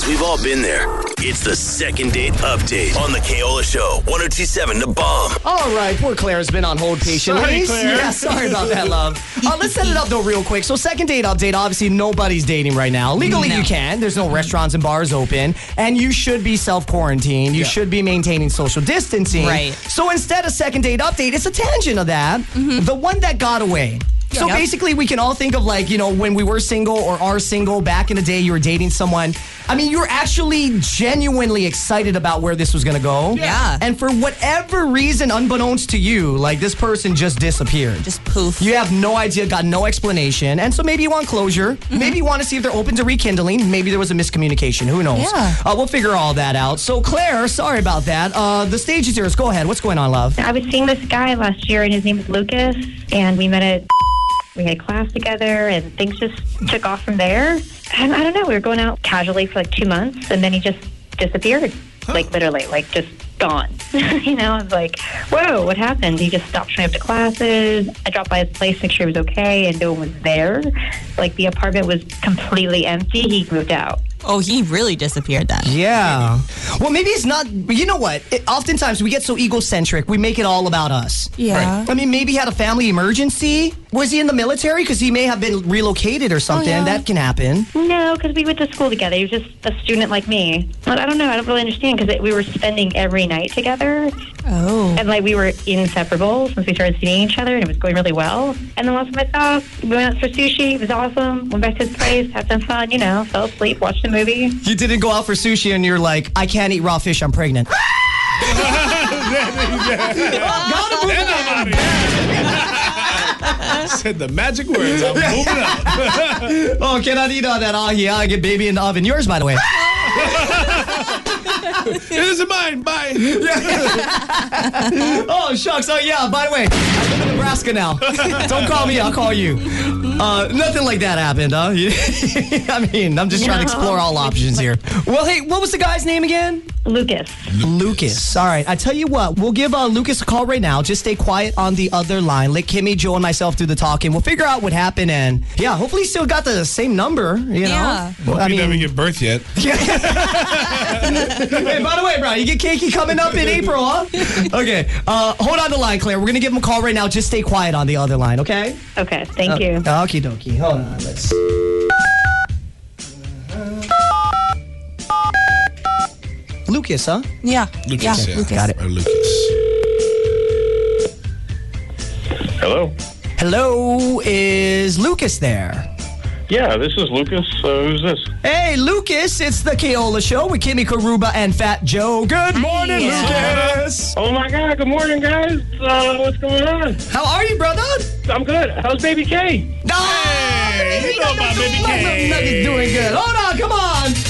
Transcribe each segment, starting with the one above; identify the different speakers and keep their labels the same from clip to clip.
Speaker 1: Because we've all been there. It's the second date update on the Keola Show. 1027 Da Bomb.
Speaker 2: All right, poor Claire's been on hold patiently.
Speaker 3: Sorry, Claire.
Speaker 2: Yeah, sorry about that, love. Uh, let's set it up though, real quick. So, second date update. Obviously, nobody's dating right now. Legally,
Speaker 4: No.
Speaker 2: you can. There's no restaurants and bars open, and you should be self quarantined. You should be maintaining social distancing.
Speaker 4: Right.
Speaker 2: So instead of second date update, it's a tangent of that. The one that got away. So
Speaker 4: Yep.
Speaker 2: basically, we can all think of like, you know, when we were single or are single back in the day, you were dating someone. I mean, you were actually genuinely excited about where this was going to go.
Speaker 4: Yeah.
Speaker 2: And for whatever reason, unbeknownst to you, like this person just disappeared.
Speaker 4: Just poof.
Speaker 2: You have no idea, got no explanation. And so maybe you want closure.
Speaker 4: Mm-hmm.
Speaker 2: Maybe you want to see if they're open to rekindling. Maybe there was a miscommunication. Who knows?
Speaker 4: Yeah.
Speaker 2: Uh, we'll figure all that out. So, Claire, sorry about that. Uh, the stage is yours. Go ahead. What's going on, love?
Speaker 5: I was seeing this guy last year, and his name is Lucas, and we met at we had class together, and things just took off from there. And I don't know, we were going out casually for like two months, and then he just disappeared, like literally, like just gone. you know, I was like, whoa, what happened? He just stopped showing up to classes. I dropped by his place, to make sure he was okay, and no one was there. Like the apartment was completely empty. He moved out.
Speaker 4: Oh, he really disappeared then.
Speaker 2: Yeah. Well, maybe it's not. You know what? It, oftentimes we get so egocentric, we make it all about us.
Speaker 4: Yeah.
Speaker 2: I mean, maybe he had a family emergency. Was he in the military? Because he may have been relocated or something.
Speaker 4: Oh, yeah.
Speaker 2: That can happen.
Speaker 5: No, because we went to school together. He was just a student like me. But I don't know. I don't really understand because we were spending every night together,
Speaker 4: Oh.
Speaker 5: and like we were inseparable since we started seeing each other, and it was going really well. And then last time I saw, uh, we went out for sushi. It was awesome. Went back to his place, had some fun. You know, fell asleep, watched a movie.
Speaker 2: You didn't go out for sushi and you're like, I can't eat raw fish. I'm pregnant.
Speaker 3: Then I'm out of here. Said the magic words. I'm moving up.
Speaker 2: oh, cannot eat all that. Oh, yeah, I get baby in the oven. Yours, by the way.
Speaker 3: It isn't mine. Bye.
Speaker 2: Oh, shucks. Oh, yeah, by the way, I live in Nebraska now. Don't call me, I'll call you. Uh, nothing like that happened, huh? I mean, I'm just trying to explore all options here. Well, hey, what was the guy's name again?
Speaker 5: Lucas.
Speaker 2: Lucas. All right. I tell you what, we'll give uh, Lucas a call right now. Just stay quiet on the other line. Let Kimmy, Joe, and myself do the talking. We'll figure out what happened. And yeah, hopefully, he still got the same number. You know.
Speaker 4: Yeah.
Speaker 2: Well, I
Speaker 3: you never
Speaker 2: mean,
Speaker 3: give birth yet.
Speaker 2: hey, by the way, bro, you get cakey coming up in April, huh? Okay. Uh, hold on the line, Claire. We're gonna give him a call right now. Just stay quiet on the other line, okay?
Speaker 5: Okay, thank you.
Speaker 2: Okie dokie. Hold on. Let's. Lucas, huh?
Speaker 4: Yeah.
Speaker 3: Lucas,
Speaker 4: yeah.
Speaker 3: yeah.
Speaker 4: Lucas.
Speaker 2: Got it.
Speaker 3: Or Lucas.
Speaker 6: Hello.
Speaker 2: Hello, is Lucas there?
Speaker 6: Yeah, this is Lucas. Uh, who's this?
Speaker 2: Hey, Lucas, it's the Keola Show with Kimmy Karuba and Fat Joe. Good morning, Lucas.
Speaker 6: Oh my God! Good morning, guys. Uh, what's going on?
Speaker 2: How are you, brother?
Speaker 6: I'm good. How's Baby K?
Speaker 2: No,
Speaker 3: Hey, you know about Baby K.
Speaker 2: Nugget's doing good. Hold on, come on.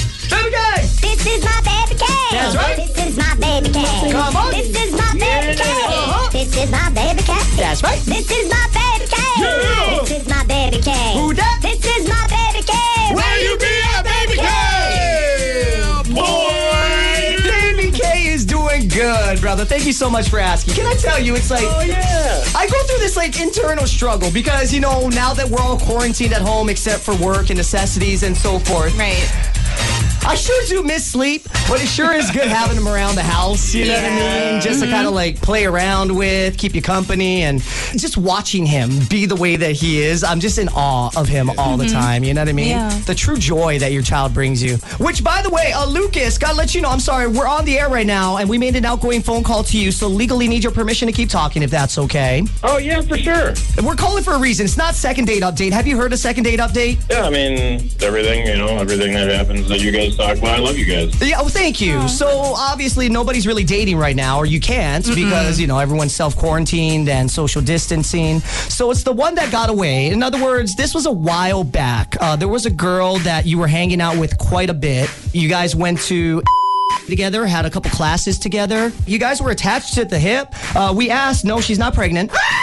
Speaker 2: Come on.
Speaker 7: This is my baby K.
Speaker 2: Uh-huh.
Speaker 7: This is my baby K.
Speaker 2: That's right.
Speaker 7: This is my baby K.
Speaker 2: Yeah.
Speaker 7: This is my baby K.
Speaker 2: Who that?
Speaker 7: This is my baby K.
Speaker 2: Where you be at, Baby K?
Speaker 3: Boy.
Speaker 2: Baby K is doing good, brother. Thank you so much for asking. Can I tell you, it's like.
Speaker 6: Oh yeah.
Speaker 2: I go through this like internal struggle because you know now that we're all quarantined at home except for work and necessities and so forth.
Speaker 4: Right.
Speaker 2: I sure do miss sleep, but it sure is good having him around the house. You know what I mean? Just to kind of like play around with, keep you company, and just watching him be the way that he is. I'm just in awe of him all the time. You know what I mean?
Speaker 4: Yeah.
Speaker 2: The true joy that your child brings you. Which, by the way, uh, Lucas, gotta let you know. I'm sorry, we're on the air right now, and we made an outgoing phone call to you, so legally need your permission to keep talking if that's okay.
Speaker 6: Oh yeah, for sure.
Speaker 2: We're calling for a reason. It's not second date update. Have you heard a second date update?
Speaker 6: Yeah, I mean everything. You know, everything that happens that you guys talk about. I love you guys.
Speaker 2: Yeah, well, thank you. So obviously nobody's really dating right now, or you can't because you know everyone's self quarantined and social distancing. So it's the one that got away. In other words, this was a while back. Uh, there was a girl that you were hanging out with quite a bit. You guys went to. Together, had a couple classes together. You guys were attached at the hip. Uh, we asked, no, she's not pregnant.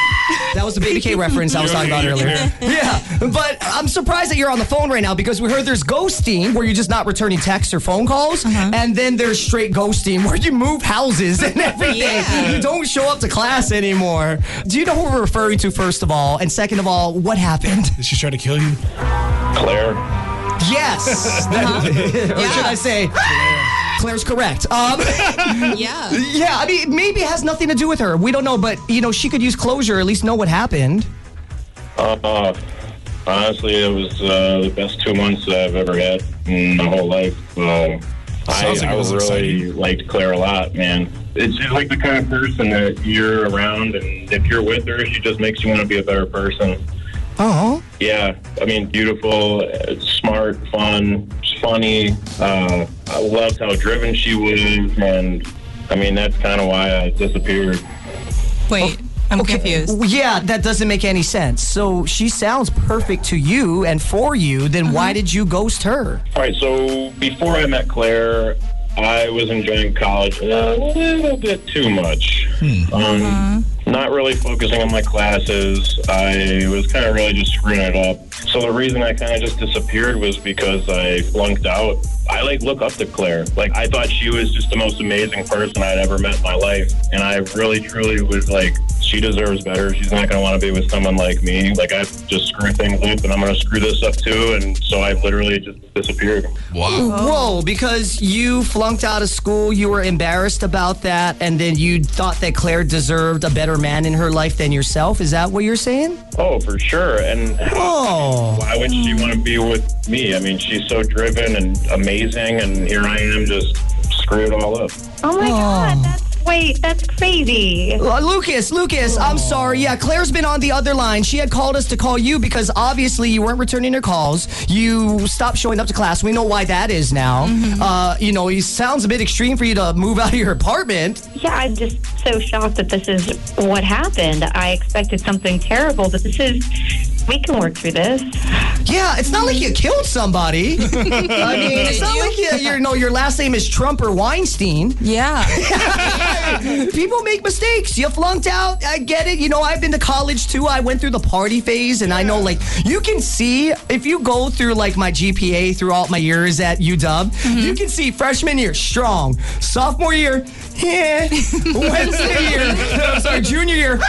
Speaker 2: That was the Baby K reference I was talking about earlier. Yeah, but I'm surprised that you're on the phone right now because we heard there's ghosting where you're just not returning texts or phone calls, uh-huh. and then there's straight ghosting where you move houses and everything.
Speaker 4: Yeah.
Speaker 2: You don't show up to class anymore. Do you know who we're referring to, first of all? And second of all, what happened?
Speaker 3: Did she try to kill you?
Speaker 6: Claire.
Speaker 2: Yes. Uh-huh. or should I say, Claire's correct. Um,
Speaker 4: Yeah.
Speaker 2: yeah, I mean, maybe it has nothing to do with her. We don't know, but you know, she could use closure. At least know what happened.
Speaker 6: Uh, honestly, it was uh, the best two months I've ever had in my whole life. Uh, I,
Speaker 3: like
Speaker 6: I
Speaker 3: was
Speaker 6: really
Speaker 3: exciting.
Speaker 6: liked Claire a lot, man. It's just like the kind of person that you're around, and if you're with her, she just makes you want to be a better person.
Speaker 2: Oh,
Speaker 6: Yeah, I mean, beautiful, uh, smart, fun, funny. Uh, I loved how driven she was, and I mean, that's kind of why I disappeared.
Speaker 4: Wait, I'm confused.
Speaker 2: yeah, that doesn't make any sense. So she sounds perfect to you and for you. Then why mm-hmm. did you ghost her?
Speaker 6: All right, so before I met Claire, I was enjoying college a little bit too much. Hmm. Um, uh-huh. Not really focusing on my classes. I was kind of really just screwing it up. So the reason I kind of just disappeared was because I flunked out. I like look up to Claire. Like I thought she was just the most amazing person I'd ever met in my life, and I really truly was like, she deserves better. She's not going to want to be with someone like me. Like I just screw things up, and I'm going to screw this up too. And so I literally just disappeared.
Speaker 3: Wow.
Speaker 2: Whoa, because you flunked out of school, you were embarrassed about that, and then you thought that Claire deserved a better man in her life than yourself. Is that what you're saying?
Speaker 6: Oh, for sure. And
Speaker 2: Oh.
Speaker 6: why would she want to be with me? I mean, she's so driven and amazing, and here I am just screwed all up.
Speaker 5: Oh my God, that's wait, that's crazy.
Speaker 2: Uh, Lucas, Lucas, I'm sorry. Yeah, Claire's been on the other line. She had called us to call you because obviously you weren't returning her calls. You stopped showing up to class. We know why that is now. Uh, you know, it sounds a bit extreme for you to move out of your apartment.
Speaker 5: Yeah, I'm just so shocked that this is what happened. I expected something terrible, but this is. We can work through this.
Speaker 2: Yeah, it's not like you killed somebody. I mean, it's not like you, you know your last name is Trump or Weinstein.
Speaker 4: Yeah.
Speaker 2: People make mistakes. You flunked out. I get it. You know, I've been to college too. I went through the party phase, and I know, like, you can see if you go through like my GPA throughout my years at UW, mm-hmm. you can see freshman year strong, sophomore year, yeah, Wednesday year, I'm sorry, junior year.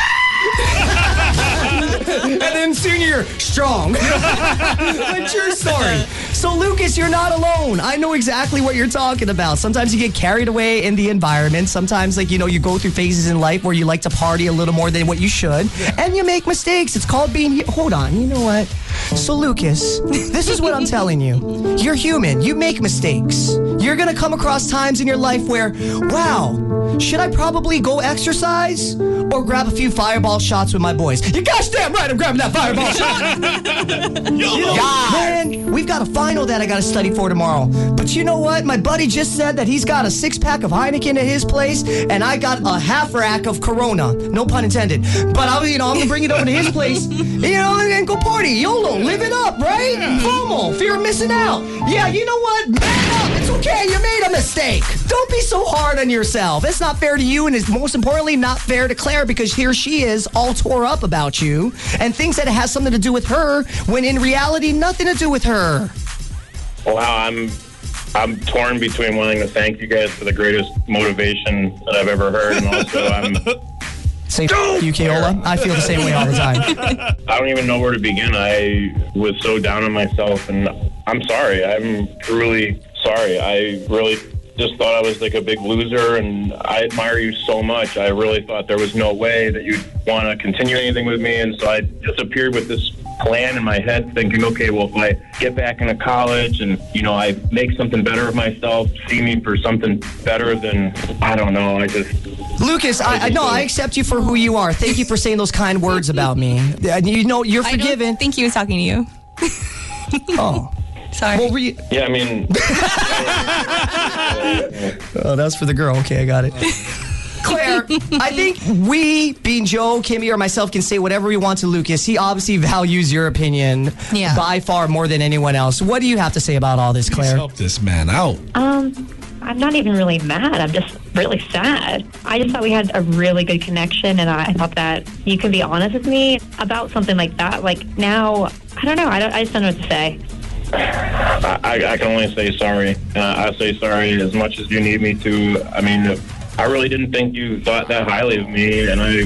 Speaker 2: and then senior strong. like true story. So Lucas, you're not alone. I know exactly what you're talking about. Sometimes you get carried away in the environment. Sometimes, like you know, you go through phases in life where you like to party a little more than what you should, and you make mistakes. It's called being. Hold on. You know what? So Lucas, this is what I'm telling you. You're human. You make mistakes. You're gonna come across times in your life where, wow, should I probably go exercise or grab a few fireball shots with my boys? You gosh damn right, I'm grabbing that fireball shot. Yeah, man, we've got a final that I got to study for tomorrow. But you know what? My buddy just said that he's got a six pack of Heineken at his place, and I got a half rack of Corona. No pun intended. But I'll, you know, I'm gonna bring it over to his place, you know, and, go party. YOLO, live it up, right? FOMO, fear of missing out. Yeah, you know what? Man up. It's okay. You made a mistake. Don't be so hard on yourself. It's not fair to you, and it's most importantly not fair to Claire because here she is, all tore up about you, and thinks that it has something to do with her when in reality, nothing to do with her.
Speaker 6: Wow, I'm I'm torn between wanting to thank you guys for the greatest motivation that I've ever heard, and also I'm um,
Speaker 2: Say f- you, Keola. I feel the same way all the time.
Speaker 6: I don't even know where to begin. I was so down on myself, and I'm sorry. I'm truly sorry. I really just thought I was like a big loser, and I admire you so much. I really thought there was no way that you'd want to continue anything with me, and so I disappeared with this plan in my head, thinking, okay, well, if I get back into college and you know I make something better of myself, see me for something better than I don't know. I just
Speaker 2: Lucas, I, I no, I accept you for who you are. Thank you for saying those kind words about me. Uh, You know, you're
Speaker 4: I don't
Speaker 2: forgiven.
Speaker 4: think he was talking to you.
Speaker 2: Oh,
Speaker 4: Sorry.
Speaker 2: what were you?
Speaker 6: yeah. I mean,
Speaker 2: Oh, that's for the girl. Okay, I got it. Claire, I think we, being Joe, Kimmy, or myself, can say whatever we want to Lucas. He obviously values your opinion
Speaker 4: Yeah.
Speaker 2: by far more than anyone else. What do you have to say about all this,
Speaker 3: Please
Speaker 2: Claire?
Speaker 3: help this man out.
Speaker 5: Um, I'm not even really mad. I'm just really sad. I just thought we had a really good connection, and I thought that you can be honest with me about something like that. Like now, I don't know. I, don't, I just don't know what to say.
Speaker 6: I, I can only say sorry. Uh, I say sorry as much as you need me to. I mean, I really didn't think you thought that highly of me, and I,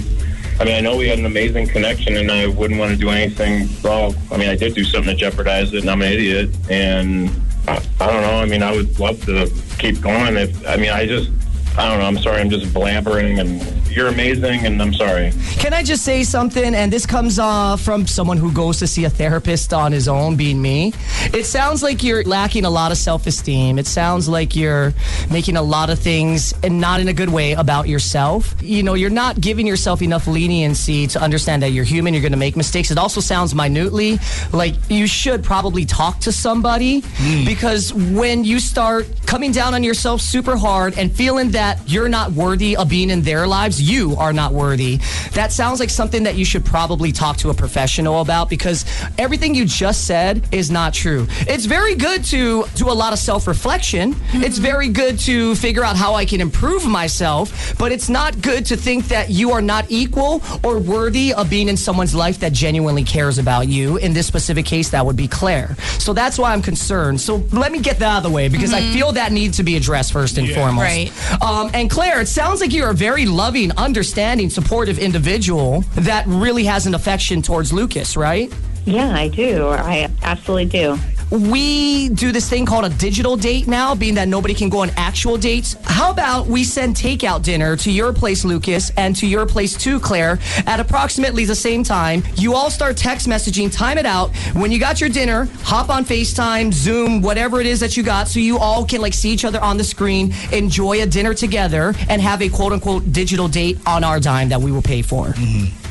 Speaker 6: I mean, I know we had an amazing connection, and I wouldn't want to do anything wrong. I mean, I did do something to jeopardize it, and I'm an idiot. And I, I don't know. I mean, I would love to keep going. If I mean, I just, I don't know. I'm sorry. I'm just blabbering, and you're amazing, and I'm sorry.
Speaker 2: Can I just say something? And this comes uh, from someone who goes to see a therapist on his own, being me. It sounds like you're lacking a lot of self esteem. It sounds like you're making a lot of things and not in a good way about yourself. You know, you're not giving yourself enough leniency to understand that you're human, you're going to make mistakes. It also sounds minutely like you should probably talk to somebody because when you start coming down on yourself super hard and feeling that you're not worthy of being in their lives, you are not worthy. That sounds like something that you should probably talk to a professional about because everything you just said is not true. It's very good to do a lot of self reflection. It's very good to figure out how I can improve myself, but it's not good to think that you are not equal or worthy of being in someone's life that genuinely cares about you. In this specific case, that would be Claire. So that's why I'm concerned. So let me get that out of the way because I feel that needs to be addressed first and
Speaker 3: Yeah.
Speaker 2: foremost.
Speaker 4: Right.
Speaker 2: Um, and Claire, it sounds like you're a very loving, understanding, supportive individual that really has an affection towards Lucas, right?
Speaker 5: Yeah, I do. I absolutely do.
Speaker 2: We do this thing called a digital date now, being that nobody can go on actual dates. How about we send takeout dinner to your place, Lucas, and to your place too, Claire, at approximately the same time? You all start text messaging, time it out. When you got your dinner, hop on FaceTime, Zoom, whatever it is that you got, so you all can like see each other on the screen, enjoy a dinner together, and have a quote unquote digital date on our dime that we will pay for. Mm-hmm.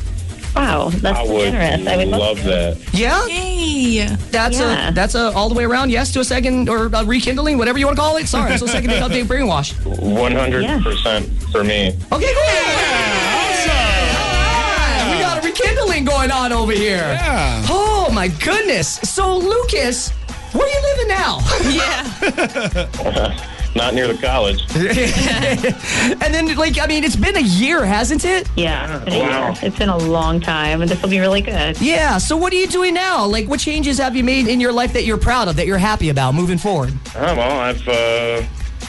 Speaker 5: Wow, that's
Speaker 6: I would
Speaker 5: generous. I would love,
Speaker 6: love that.
Speaker 2: Yeah?
Speaker 4: Yay.
Speaker 2: That's
Speaker 5: Yeah.
Speaker 2: a that's a all the way around yes to a second or a rekindling, whatever you want to call it. Sorry, so second date update brainwash.
Speaker 6: 100% for me.
Speaker 2: Okay, cool. We got a rekindling going on over here.
Speaker 3: Yeah.
Speaker 2: Oh my goodness. So Lucas, where are you living now?
Speaker 4: Yeah.
Speaker 6: Not near the college.
Speaker 2: and then like I mean, it's been a year, hasn't it?
Speaker 5: Yeah, it's been, a
Speaker 6: Wow.
Speaker 5: year. it's been a long time, and this will be really good.
Speaker 2: Yeah. So what are you doing now? Like, what changes have you made in your life that you're proud of, that you're happy about moving forward?
Speaker 6: Oh, well, I've uh,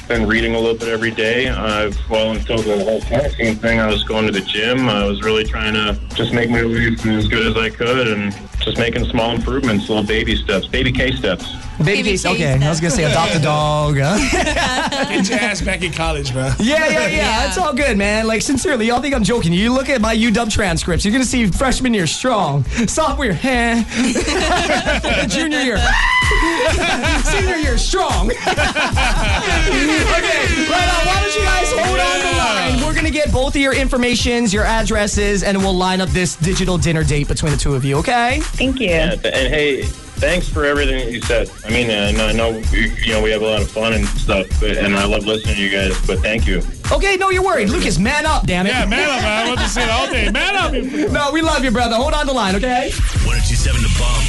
Speaker 6: been reading a little bit every day. I've, well, until the whole quarantine thing, I was going to the gym. I was really trying to just make my life as good as I could and just making small improvements, little baby steps, baby K steps.
Speaker 2: Baby,
Speaker 4: Baby
Speaker 2: case.
Speaker 4: case
Speaker 2: Okay, I was gonna say adopt a dog. huh?
Speaker 3: Get your ass back in college, man.
Speaker 2: Yeah, yeah, yeah,
Speaker 4: Yeah.
Speaker 2: It's all good, man. Like, sincerely, y'all think I'm joking. You look at my UW transcripts, you're going to see freshman year strong, sophomore year, eh. junior year, senior year strong. okay, both of your informations, your addresses, and we'll line up this digital dinner date between the two of you, okay?
Speaker 5: Thank you.
Speaker 6: And, and hey, thanks for everything that you said. I mean, I know, I know you you know, we have a lot of fun and stuff, but, and I love listening to you guys, but thank you.
Speaker 2: Okay, no, you're worried. Lucas, man up, damn it.
Speaker 3: Yeah, man up, man. I want to say it all day. Man up.
Speaker 2: No, we love you, brother. Hold on the line, okay?
Speaker 1: 1027 Da Bomb.